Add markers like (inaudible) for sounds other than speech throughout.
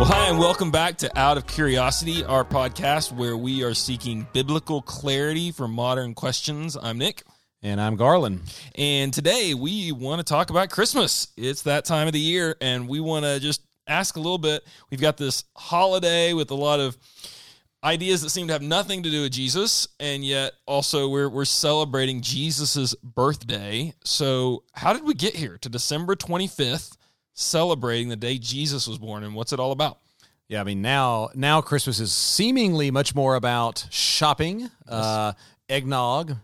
Well, hi, and welcome back to Out of Curiosity, our podcast where we are seeking biblical clarity for modern questions. I'm Nick. And I'm Garland. And today we want to talk about Christmas. It's that time of the year, and we want to just ask a little bit. We've got this holiday with a lot of ideas that seem to have nothing to do with Jesus, and yet also we're we're celebrating Jesus's birthday. So, how did we get here to December 25th, celebrating the day Jesus was born, and what's it all about? Yeah, I mean now now Christmas is seemingly much more about shopping, yes. uh, eggnog,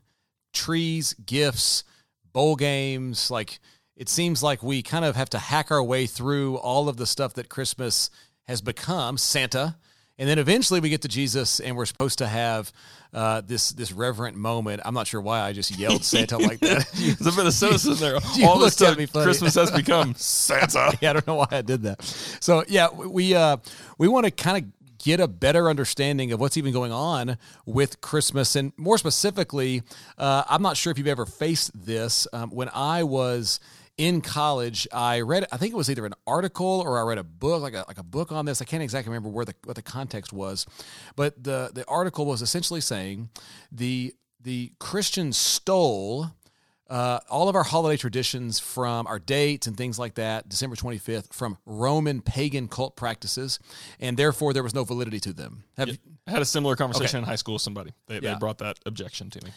trees, gifts, bowl games. Like it seems like we kind of have to hack our way through all of the stuff that Christmas has become. Santa. And then eventually we get to Jesus, and we're supposed to have uh, this this reverent moment. I'm not sure why I just yelled (laughs) Santa like that. (laughs) (laughs) There's a bit of cynicism there. All this stuff Christmas has become Santa. yeah, I don't know why I did that. So yeah, we uh, we want to kind of get a better understanding of what's even going on with Christmas. And more specifically, uh, I'm not sure if you've ever faced this. Um, when I was in college, I read, I think it was either an article or I read a book, like a, like a book on this. I can't exactly remember where the, what the context was, but the, the article was essentially saying the, the Christians stole uh, all of our holiday traditions from our dates and things like that, December 25th, from Roman pagan cult practices, and therefore there was no validity to them. Have yeah, you, I had a similar conversation okay. in high school with somebody. They, yeah. they brought that objection to me.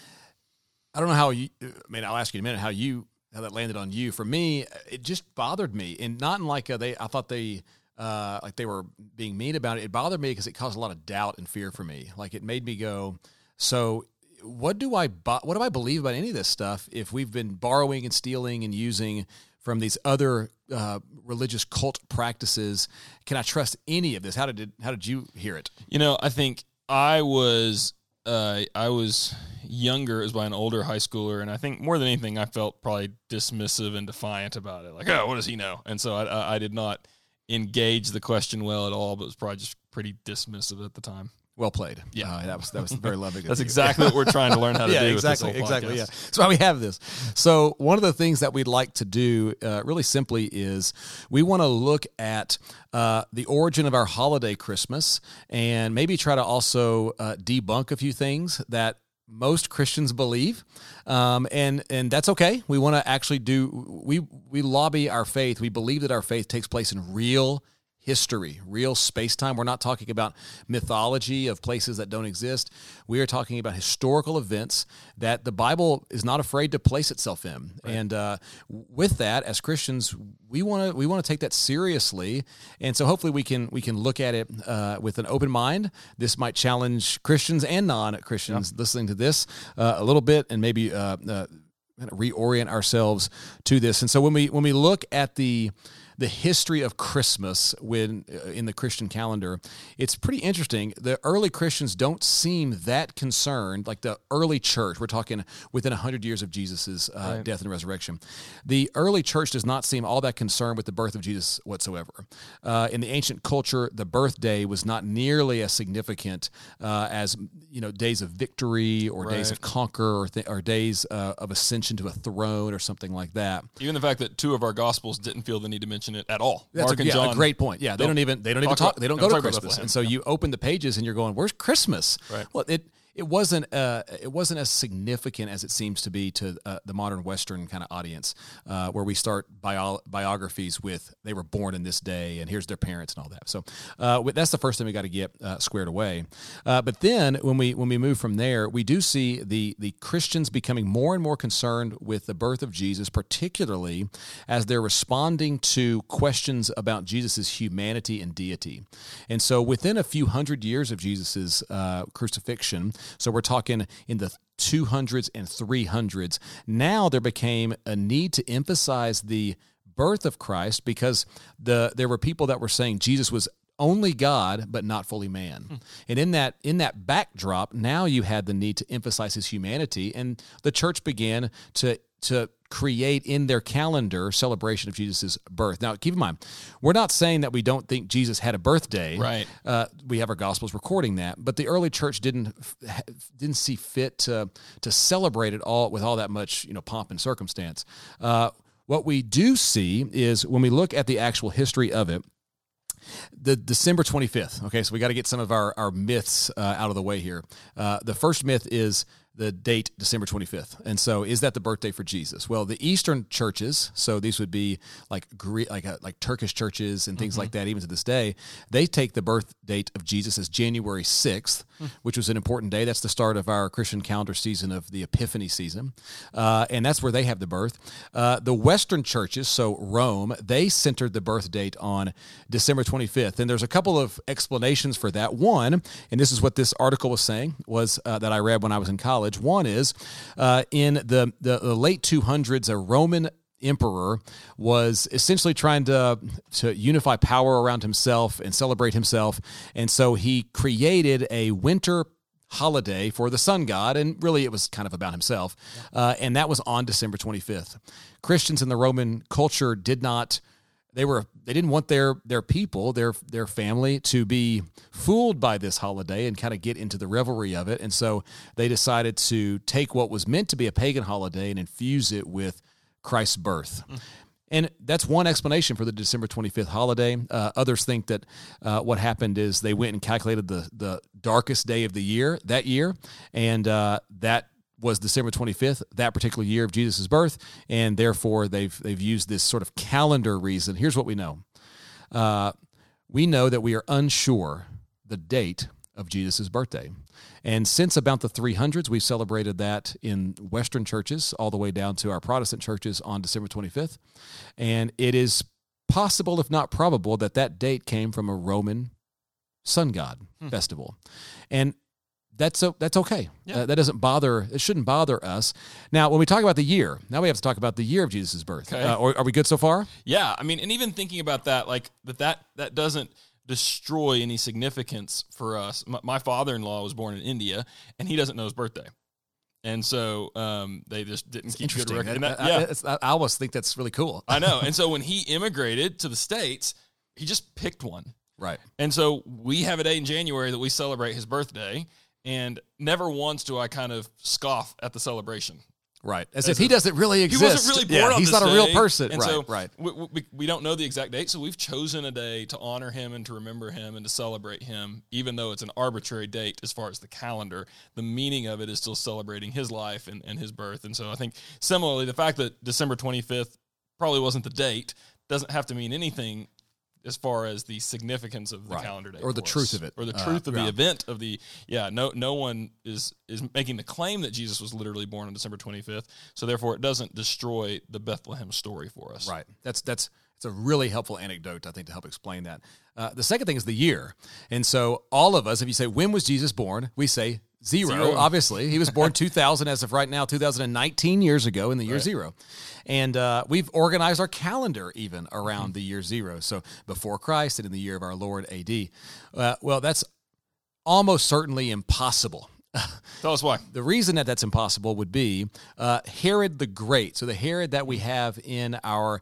I don't know how you, I mean, I'll ask you in a minute how you, how that landed on you. For me, it just bothered me, and not in like a, they, I thought they, uh, like they were being mean about it. It bothered me because it caused a lot of doubt and fear for me. Like it made me go, so what do I what do I believe about any of this stuff if we've been borrowing and stealing and using from these other uh, religious cult practices? Can I trust any of this? How did how did you hear it? You know, I think I was uh, I was younger as by an older high schooler, and I think more than anything, I felt probably dismissive and defiant about it. Like, oh, what does he know? And so I, I, I did not engage the question well at all, but was probably just pretty dismissive at the time. Well played. Yeah, uh, that was that was very loving. (laughs) That's exactly what we're trying to learn how to (laughs) yeah, do. Exactly, exactly. Yeah, that's why we have this. So one of the things that we'd like to do, uh, really simply, is we want to look at uh, the origin of our holiday Christmas, and maybe try to also uh, debunk a few things that most Christians believe, um, and and that's okay. We want to actually do we we lobby our faith. We believe that our faith takes place in real history, real space time. We're not talking about mythology of places that don't exist. We are talking about historical events that the Bible is not afraid to place itself in. Right. And uh, with that, as Christians, we want to we want to take that seriously. And so hopefully we can we can look at it uh, with an open mind. This might challenge Christians and non Christians yeah. listening to this uh, a little bit, and maybe uh, uh, reorient ourselves to this. And so when we when we look at the the history of Christmas when uh, in the Christian calendar, it's pretty interesting. The early Christians don't seem that concerned, like the early church. We're talking within hundred years of Jesus's uh, right. death and resurrection. The early church does not seem all that concerned with the birth of Jesus whatsoever. Uh, in the ancient culture, the birthday was not nearly as significant uh, as you know days of victory or right. days of conquer or, th- or days uh, of ascension to a throne or something like that. Even the fact that two of our gospels didn't feel the need to mention at all. That's Mark a, and yeah, John. A great point. Yeah, they don't, don't even they don't even talk. About, they don't go to Christmas, and so you open the pages and you're going, "Where's Christmas?" Right. Well, it it wasn't uh, it wasn't as significant as it seems to be to uh, the modern Western kind of audience, uh, where we start bio- biographies with they were born in this day and here's their parents and all that. So uh, that's the first thing we got to get uh, squared away. Uh, but then when we when we move from there, we do see the the Christians becoming more and more concerned with the birth of Jesus, particularly as they're responding to questions about Jesus's humanity and deity. And so within a few hundred years of Jesus's crucifixion so we're talking in the 200s and 300s. Now there became a need to emphasize the birth of Christ because the there were people that were saying Jesus was only God but not fully man. Hmm. And in that in that backdrop, now you had the need to emphasize his humanity and the church began to to create in their calendar celebration of Jesus' birth. Now, keep in mind, we're not saying that we don't think Jesus had a birthday. Right. Uh, we have our Gospels recording that, but the early church didn't didn't see fit to to celebrate it all with all that much you know pomp and circumstance. Uh, what we do see is when we look at the actual history of it the December 25th. Okay, so we got to get some of our, our myths uh, out of the way here. Uh, the first myth is the date December 25th. And so is that the birthday for Jesus? Well, the Eastern churches, so these would be like Greek, like a, uh, like Turkish churches and things mm-hmm. like that even to this day, they take the birth date of Jesus as January 6th, mm. which was an important day. That's the start of our Christian calendar season of the Epiphany season. Uh, and that's where they have the birth. Uh, the Western churches, so Rome, they centered the birth date on December 25th. And there's a couple of explanations for that. One, and this is what this article was saying, was uh, that I read when I was in college knowledge. One is uh, in the, the, the late 200s, a Roman emperor was essentially trying to to unify power around himself and celebrate himself. And so he created a winter holiday for the sun god and really it was kind of about himself. Uh, and that was on december 25th christians in the roman culture did not they were they didn't want their their people their their family to be fooled by this holiday and kind of get into the revelry of it and so they decided to take what was meant to be a pagan holiday and infuse it with Christ's birth mm. and that's one explanation for the December 25th holiday. Uh, others think that uh, what happened is they went and calculated the, the darkest day of the year that year, and uh, that was December 25th, that particular year of Jesus' birth, and therefore they've they've used this sort of calendar reason. Here's what we know: uh, we know that we are unsure the date of Jesus' birthday, and since about the 300s, we've celebrated that in Western churches all the way down to our Protestant churches on December 25th, and it is possible, if not probable, that that date came from a Roman sun god hmm. festival, and that's that's okay. Yeah. Uh, that doesn't bother. It shouldn't bother us. Now, when we talk about the year, now we have to talk about the year of Jesus' birth. Okay. Uh, or, are we good so far? Yeah, I mean, and even thinking about that, like that that that doesn't destroy any significance for us. My, my father-in-law was born in India, and he doesn't know his birthday. And so um, they just didn't keep good record. That, yeah, I, I almost think that's really cool. I know. (laughs) And so when he immigrated to the states, he just picked one. Right. And so we have a day in January that we celebrate his birthday and never once do I kind of scoff at the celebration. Right, as, as if he doesn't really exist. He wasn't really born. Yeah, he's not day. a real person. And right, so right. We, we, we, don't know the exact date, so we've chosen a day to honor him and to remember him and to celebrate him, even though it's an arbitrary date as far as the calendar. The meaning of it is still celebrating his life and, and his birth. And so I think similarly, the fact that December twenty fifth probably wasn't the date doesn't have to mean anything as far as the significance of the right. calendar day or the truth of it or the uh, truth uh, of yeah. the event of the yeah no no one is is making the claim that Jesus was literally born on December 25th so therefore it doesn't destroy the Bethlehem story for us right that's that's it's a really helpful anecdote, I think, to help explain that. Uh, the second thing is the year. And so, all of us, if you say, when was Jesus born? We say zero, zero. obviously. He was born (laughs) 2000, as of right now, 2019 years ago in the year right. zero. And uh, we've organized our calendar even around mm-hmm. the year zero. So, before Christ and in the year of our Lord AD. Uh, well, that's almost certainly impossible. (laughs) Tell us why. The reason that that's impossible would be uh, Herod the Great. So the Herod that we have in our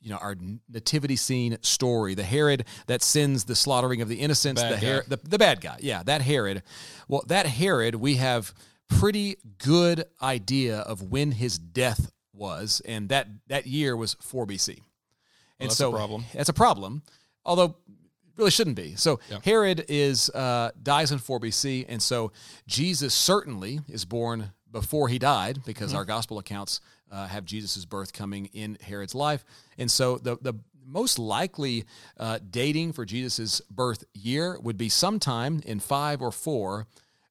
you know our nativity scene story. The herod that sends the slaughtering of the innocents bad the, Herod, the, the bad guy. Yeah that herod. Well that herod we have pretty good idea of when his death was and that that year was 4 bc and well, that's so a problem. that's a problem although really shouldn't be. So yeah. herod is uh, dies in 4 bc and so jesus certainly is born before he died because mm-hmm. our gospel accounts uh, have Jesus' birth coming in Herod's life. And so the, the most likely uh, dating for Jesus' birth year would be sometime in 5 or 4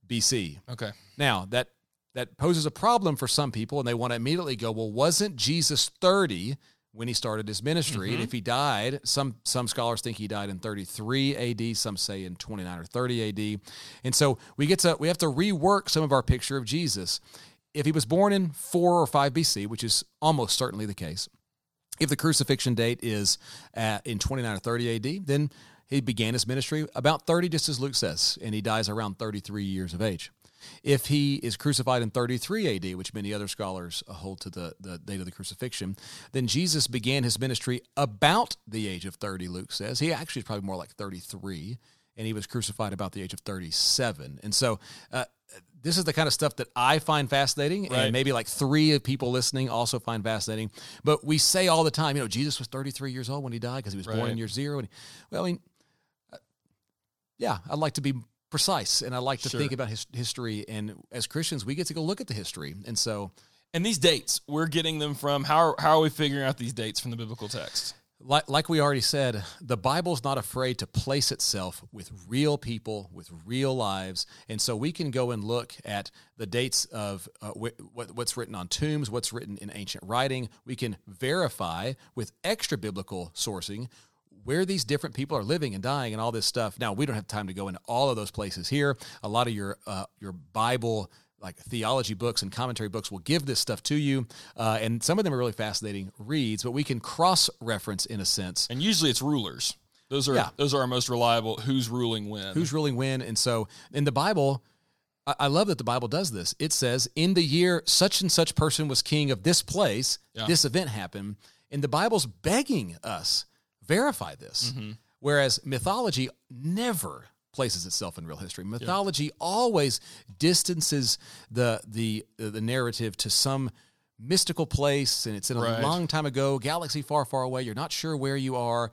BC. Okay. Now, that that poses a problem for some people, and they want to immediately go, well, wasn't Jesus 30 when he started his ministry? Mm-hmm. And if he died, some some scholars think he died in 33 AD, some say in 29 or 30 AD. And so we get to we have to rework some of our picture of Jesus if he was born in 4 or 5 BC, which is almost certainly the case, if the crucifixion date is at, in 29 or 30 AD, then he began his ministry about 30, just as Luke says, and he dies around 33 years of age. If he is crucified in 33 AD, which many other scholars hold to the, the date of the crucifixion, then Jesus began his ministry about the age of 30, Luke says. He actually is probably more like 33 and he was crucified about the age of 37. And so, uh, this is the kind of stuff that I find fascinating, Right. and maybe like three of people listening also find fascinating. But we say all the time, you know, Jesus was 33 years old when he died because he was born in year zero. And he, well, I mean, uh, yeah, I'd like to be precise, and I like to Sure. think about his, history. And as Christians, we get to go look at the history, and so. And these dates, we're getting them from how are, how are we figuring out these dates from the biblical text? Like, like we already said, the Bible's not afraid to place itself with real people, with real lives. And so we can go and look at the dates of uh, wh- what, what's written on tombs, what's written in ancient writing. We can verify with extra biblical sourcing where these different people are living and dying and all this stuff. Now, we don't have time to go into all of those places here. A lot of your, uh, your Bible like theology books and commentary books will give this stuff to you, uh, and some of them are really fascinating reads. But we can cross reference in a sense And usually it's rulers. Those are Yeah. those are our most reliable. Who's ruling when? who's ruling when. And so in the Bible, I, I love that the Bible does this. It says, in the year such and such person was king of this place, Yeah. this event happened. And the Bible's begging us verify this. Mm-hmm. Whereas mythology never places itself in real history. Mythology always distances the the uh, the narrative to some mystical place and it's in a Right. long time ago, galaxy far far away, you're not sure where you are.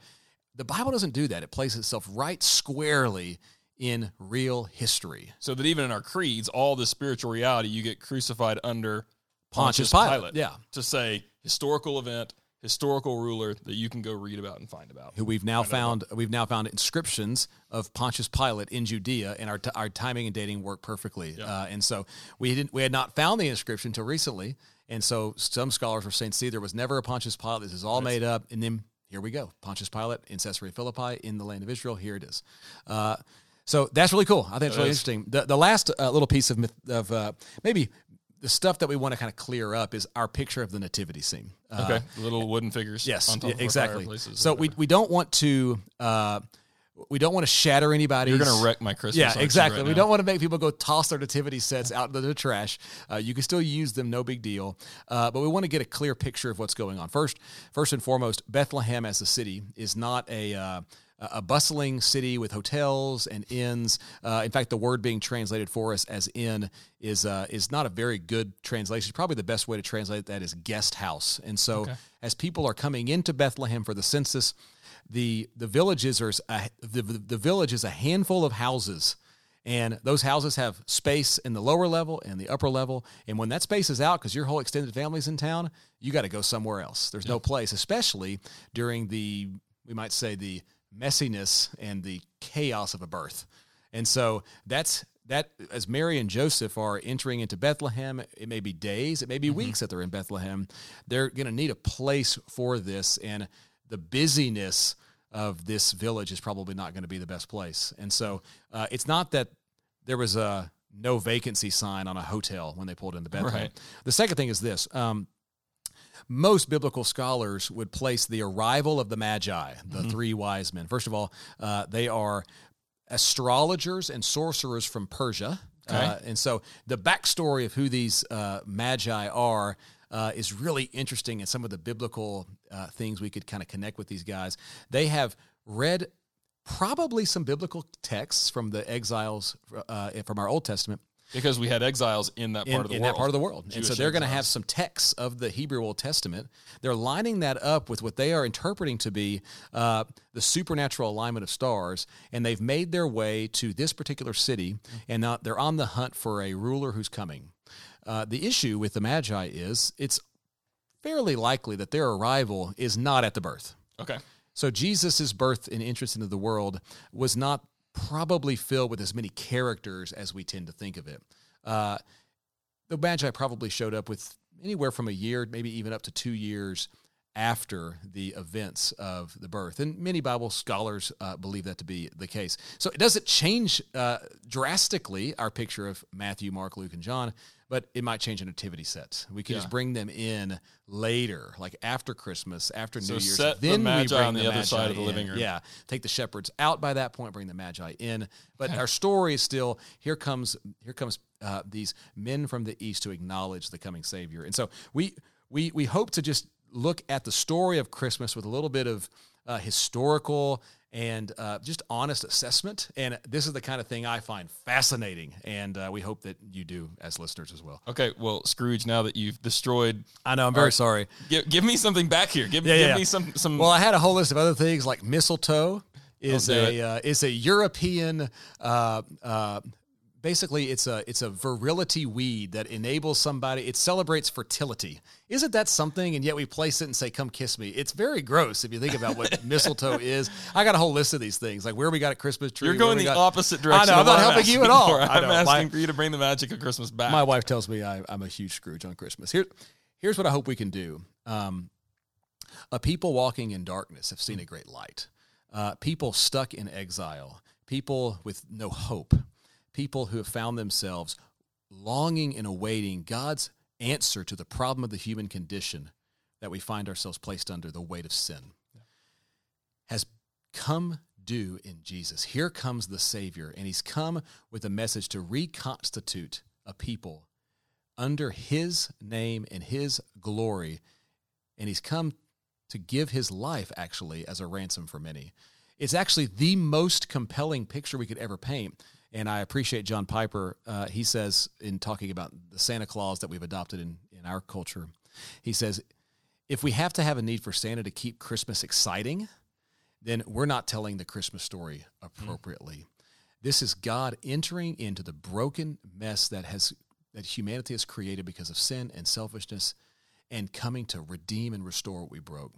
The Bible doesn't do that. It places itself right squarely in real history. so that even in our creeds, all the spiritual reality, you get crucified under Pontius Pontius, Pilate, Pilate. yeah. To say historical event, historical ruler that you can go read about and find about. Who we've now found we've now found inscriptions of Pontius Pilate in Judea, and our, t- our timing and dating work perfectly. Uh, and so we didn't we had not found the inscription until recently, and so some scholars were saying, "See, there was never a Pontius Pilate. This is all made up." And then here we go, Pontius Pilate in Caesarea Philippi in the land of Israel. Here it is. Uh, so that's really cool. I think it's really interesting. The the last uh, little piece of myth, of uh, maybe the stuff that we want to kind of clear up is our picture of the nativity scene. Uh, Okay, little wooden figures. Yes, on top yeah, of exactly. So we, we don't want to uh, we don't want to shatter anybody. you're gonna wreck my Christmas. Yeah, exactly. right we now? don't want to make people go toss their nativity sets out into the trash. Uh, you can still use them, no big deal. Uh, but we want to get a clear picture of what's going on. First, first and foremost, Bethlehem as a city is not a uh, a bustling city with hotels and inns. Uh, in fact, the word being translated for us as inn is uh, is not a very good translation. Probably the best way to translate that is guest house. And so, as people are coming into Bethlehem for the census, the the villages are a, the, the village is a handful of houses. And those houses have space in the lower level and the upper level. And when that space is out because your whole extended family's in town you got to go somewhere else. There's no place especially during the we might say the messiness and the chaos of a birth. And so that's that as Mary and Joseph are entering into Bethlehem, it may be days, it may be mm-hmm. weeks that they're in Bethlehem. They're going to need a place for this, and the busyness of this village is probably not going to be the best place. And so uh, it's not that there was a no vacancy sign on a hotel when they pulled into Bethlehem. Right. The second thing is this. Um, most biblical scholars would place the arrival of the Magi, the three wise men. First of all, uh, they are astrologers and sorcerers from Persia. Uh, and so the backstory of who these uh, Magi are uh, is really interesting and some of the biblical uh, things we could kind of connect with these guys. They have read probably some biblical texts from the exiles uh, from our Old Testament because we had exiles in that part in, of the in world. that part of the world. and so they're going to have some texts of the Hebrew Old Testament. They're lining that up with what they are interpreting to be uh, the supernatural alignment of stars, and they've made their way to this particular city, and now they're on the hunt for a ruler who's coming. Uh, the issue with the Magi is it's fairly likely that their arrival is not at the birth. Okay. So Jesus' birth and entrance into the world was not probably filled with as many characters as we tend to think of it. Uh, the Magi probably showed up with anywhere from a year, maybe even up to two years after the events of the birth. And many Bible scholars uh, believe that to be the case. So it doesn't change uh, drastically our picture of Matthew, Mark, Luke, and John, but it might change a nativity set. We can Yeah. just bring them in later, like after Christmas, after So New Year's. set the then we Magi bring on the other Magi side of the in. living room. Yeah, take the shepherds out by that point, bring the Magi in. But our story is still here comes here comes uh, these men from the east to acknowledge the coming Savior, and so we we we hope to just look at the story of Christmas with a little bit of uh, historical and uh, just honest assessment. And this is the kind of thing I find fascinating, and uh, we hope that you do as listeners as well. Okay, well, Scrooge, now that you've destroyed, I know I'm very sorry. give, give me something back here. Give, Yeah, give yeah. me some some. Well, I had a whole list of other things like mistletoe is a uh, is a European. Uh, uh, basically, it's a it's a virility weed that enables somebody. It celebrates fertility. Isn't that something? And yet we place it and say, "Come kiss me." It's very gross if you think about what (laughs) mistletoe is. I got a whole list of these things, like where we got a Christmas tree. you're going the got- opposite direction. I know. I'm not what helping you at all. for. I I'm know. asking My- for you to bring the magic of Christmas back. my wife tells me I, I'm a huge Scrooge on Christmas. Here, here's what I hope we can do. Um, a people walking in darkness have seen a great light. Uh, people stuck in exile, people with no hope, people who have found themselves longing and awaiting God's answer to the problem of the human condition that we find ourselves placed under the weight of sin has come due in Jesus. Here comes the Savior, and He's come with a message to reconstitute a people under His name and His glory. And He's come to give His life, actually, as a ransom for many. It's actually the most compelling picture we could ever paint. And I appreciate John Piper. Uh, he says, in talking about the Santa Claus that we've adopted in, in our culture, he says, if we have to have a need for Santa to keep Christmas exciting, then we're not telling the Christmas story appropriately. This is God entering into the broken mess that has that humanity has created because of sin and selfishness and coming to redeem and restore what we broke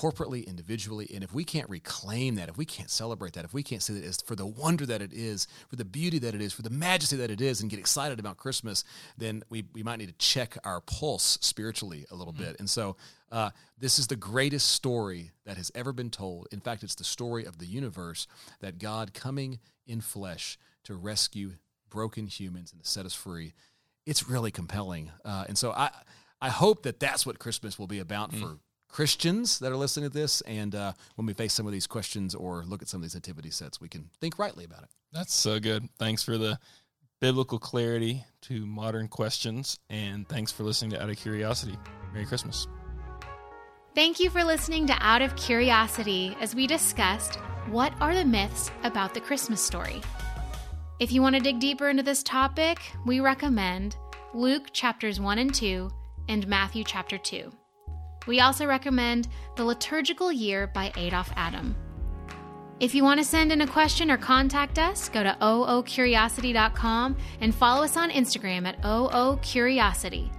corporately, individually. And if we can't reclaim that, if we can't celebrate that, if we can't see that as for the wonder that it is, for the beauty that it is, for the majesty that it is, and get excited about Christmas, then we, we might need to check our pulse spiritually a little bit. And so uh, this is the greatest story that has ever been told. In fact, it's the story of the universe that God coming in flesh to rescue broken humans and to set us free. It's really compelling. Uh, and so I, I hope that that's what Christmas will be about for Christians that are listening to this. And uh, when we face some of these questions or look at some of these nativity sets, we can think rightly about it. That's so good. Thanks for the biblical clarity to modern questions, and thanks for listening to Out of Curiosity. Merry Christmas. Thank you for listening to Out of Curiosity as we discussed what are the myths about the Christmas story. If you want to dig deeper into this topic, we recommend Luke chapters 1 and 2 and Matthew chapter 2. We also recommend The Liturgical Year by Adolf Adam. If you want to send in a question or contact us, go to oocuriosity.com and follow us on Instagram at oocuriosity.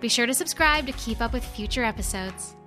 Be sure to subscribe to keep up with future episodes.